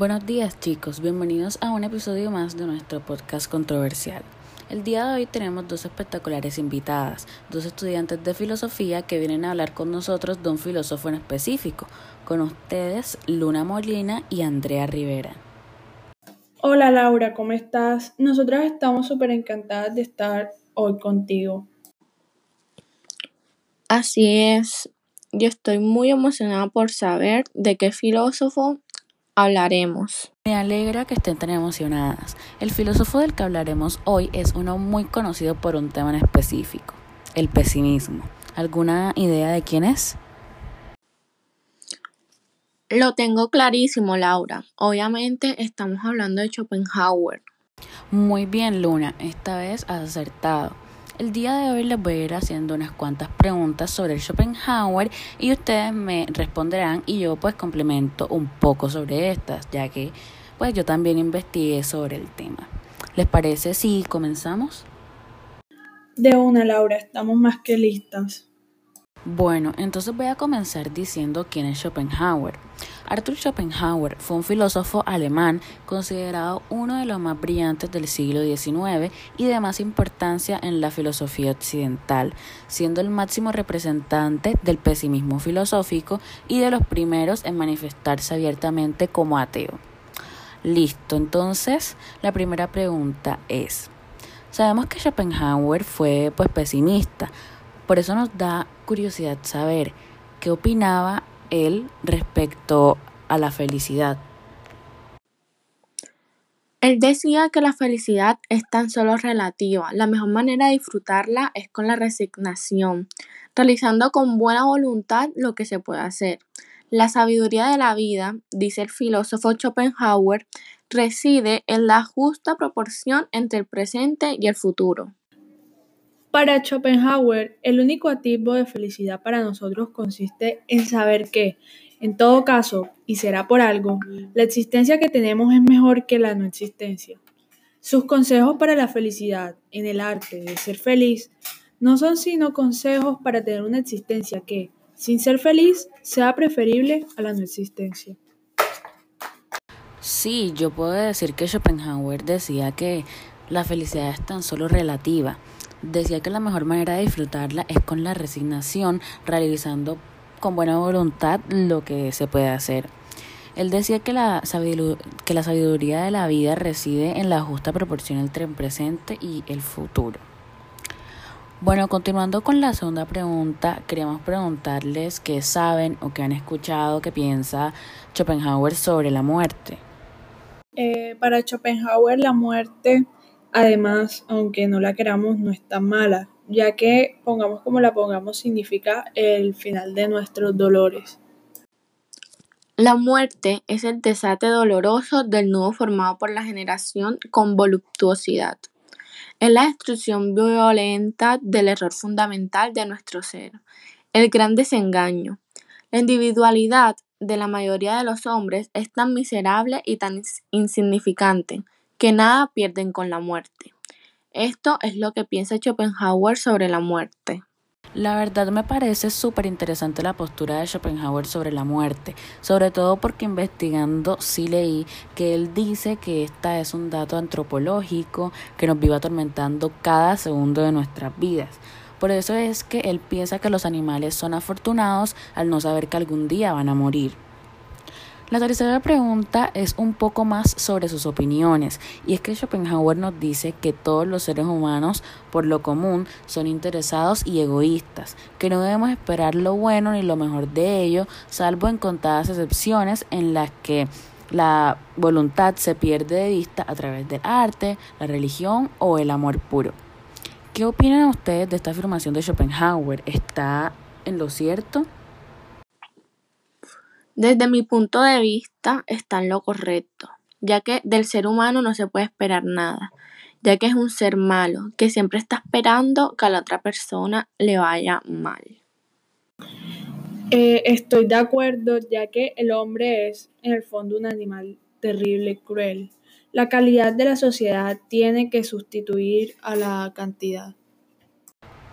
Buenos días chicos, bienvenidos a un episodio más de nuestro podcast controversial. El día de hoy tenemos dos espectaculares invitadas, dos estudiantes de filosofía que vienen a hablar con nosotros de un filósofo en específico. Con ustedes, Luna Molina y Andrea Rivera. Hola Laura, ¿cómo estás? Nosotras estamos súper encantadas de estar hoy contigo. Así es, yo estoy muy emocionada por saber de qué filósofo hablaremos. Me alegra que estén tan emocionadas. El filósofo del que hablaremos hoy es uno muy conocido por un tema en específico, el pesimismo. ¿Alguna idea de quién es? Lo tengo clarísimo, Laura. Obviamente estamos hablando de Schopenhauer. Muy bien, Luna. Esta vez has acertado. El día de hoy les voy a ir haciendo unas cuantas preguntas sobre Schopenhauer y ustedes me responderán y yo pues complemento un poco sobre estas, ya que pues yo también investigué sobre el tema. ¿Les parece si comenzamos? De una, Laura, estamos más que listas. Bueno, entonces voy a comenzar diciendo quién es Schopenhauer. Arthur Schopenhauer fue un filósofo alemán considerado uno de los más brillantes del siglo XIX y de más importancia en la filosofía occidental, siendo el máximo representante del pesimismo filosófico y de los primeros en manifestarse abiertamente como ateo. Listo, entonces la primera pregunta es, sabemos que Schopenhauer fue pues pesimista, por eso nos da curiosidad saber qué opinaba él respecto a la felicidad. Él decía que la felicidad es tan solo relativa. La mejor manera de disfrutarla es con la resignación, realizando con buena voluntad lo que se puede hacer. La sabiduría de la vida, dice el filósofo Schopenhauer, reside en la justa proporción entre el presente y el futuro. Para Schopenhauer, el único atisbo de felicidad para nosotros consiste en saber que, en todo caso, y será por algo, la existencia que tenemos es mejor que la no existencia. Sus consejos para la felicidad en el arte de ser feliz no son sino consejos para tener una existencia que, sin ser feliz, sea preferible a la no existencia. Sí, yo puedo decir que Schopenhauer decía que la felicidad es tan solo relativa Decía que la mejor manera de disfrutarla es con la resignación, realizando con buena voluntad lo que se puede hacer. Él decía que la, que la sabiduría de la vida reside en la justa proporción entre el presente y el futuro. Bueno, continuando con la segunda pregunta, queríamos preguntarles qué saben o qué han escuchado, qué piensa Schopenhauer sobre la muerte. Eh, para Schopenhauer la muerte Además, aunque no la queramos, no es tan mala, ya que pongamos como la pongamos significa el final de nuestros dolores. La muerte es el desate doloroso del nudo formado por la generación con voluptuosidad. Es la destrucción violenta del error fundamental de nuestro ser, el gran desengaño. La individualidad de la mayoría de los hombres es tan miserable y tan insignificante que nada pierden con la muerte. Esto es lo que piensa Schopenhauer sobre la muerte. La verdad me parece súper interesante la postura de Schopenhauer sobre la muerte, sobre todo porque investigando sí leí que él dice que esta es un dato antropológico que nos vive atormentando cada segundo de nuestras vidas. Por eso es que él piensa que los animales son afortunados al no saber que algún día van a morir. La tercera pregunta es un poco más sobre sus opiniones y es que Schopenhauer nos dice que todos los seres humanos por lo común son interesados y egoístas, que no debemos esperar lo bueno ni lo mejor de ello, salvo en contadas excepciones en las que la voluntad se pierde de vista a través del arte, la religión o el amor puro. ¿Qué opinan ustedes de esta afirmación de Schopenhauer? ¿Está en lo cierto? Desde mi punto de vista está en lo correcto, ya que del ser humano no se puede esperar nada, ya que es un ser malo, que siempre está esperando que a la otra persona le vaya mal. Eh, estoy de acuerdo, ya que el hombre es en el fondo un animal terrible y cruel. La calidad de la sociedad tiene que sustituir a la cantidad.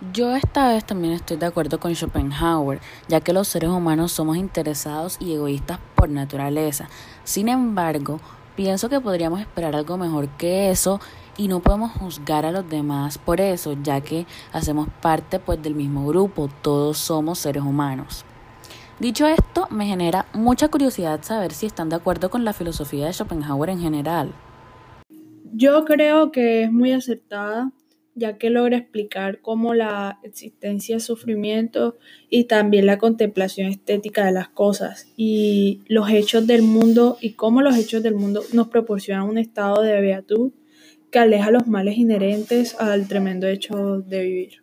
Yo esta vez también estoy de acuerdo con Schopenhauer, ya que los seres humanos somos interesados y egoístas por naturaleza. Sin embargo, pienso que podríamos esperar algo mejor que eso y no podemos juzgar a los demás por eso, ya que hacemos parte pues del mismo grupo, todos somos seres humanos. Dicho esto, me genera mucha curiosidad saber si están de acuerdo con la filosofía de Schopenhauer en general. Yo creo que es muy acertada, ya que logra explicar cómo la existencia es sufrimiento y también la contemplación estética de las cosas y los hechos del mundo y cómo los hechos del mundo nos proporcionan un estado de beatud que aleja los males inherentes al tremendo hecho de vivir.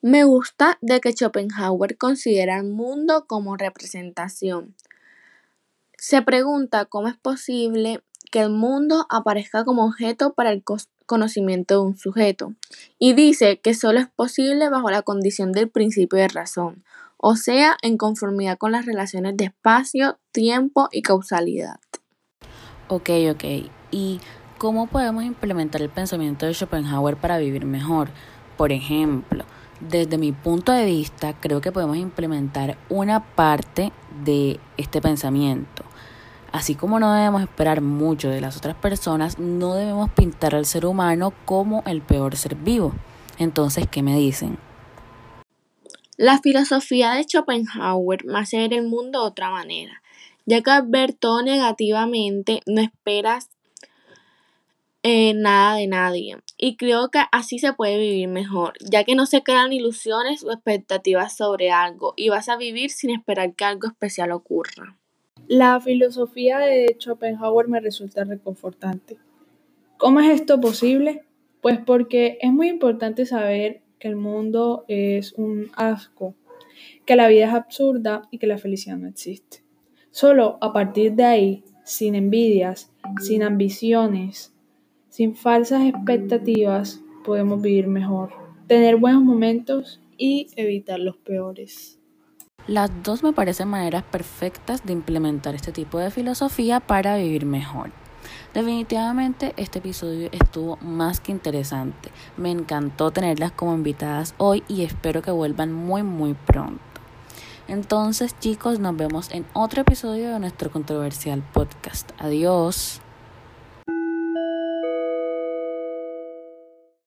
Me gusta de que Schopenhauer considera el mundo como representación. Se pregunta cómo es posible que el mundo aparezca como objeto para el conocimiento de un sujeto y dice que solo es posible bajo la condición del principio de razón, o sea, en conformidad con las relaciones de espacio, tiempo y causalidad. Ok, ok. ¿Y cómo podemos implementar el pensamiento de Schopenhauer para vivir mejor? Por ejemplo, desde mi punto de vista, creo que podemos implementar una parte de este pensamiento. Así como no debemos esperar mucho de las otras personas, no debemos pintar al ser humano como el peor ser vivo. Entonces, ¿qué me dicen? La filosofía de Schopenhauer me hace ver el mundo de otra manera, ya que al ver todo negativamente no esperas eh, nada de nadie. Y creo que así se puede vivir mejor, ya que no se crean ilusiones o expectativas sobre algo y vas a vivir sin esperar que algo especial ocurra. La filosofía de Schopenhauer me resulta reconfortante. ¿Cómo es esto posible? Pues porque es muy importante saber que el mundo es un asco, que la vida es absurda y que la felicidad no existe. Solo a partir de ahí, sin envidias, sin ambiciones, sin falsas expectativas podemos vivir mejor, tener buenos momentos y evitar los peores. Las dos me parecen maneras perfectas de implementar este tipo de filosofía para vivir mejor. Definitivamente este episodio estuvo más que interesante. Me encantó tenerlas como invitadas hoy y espero que vuelvan muy muy pronto. Entonces chicos, nos vemos en otro episodio de nuestro controversial podcast. Adiós.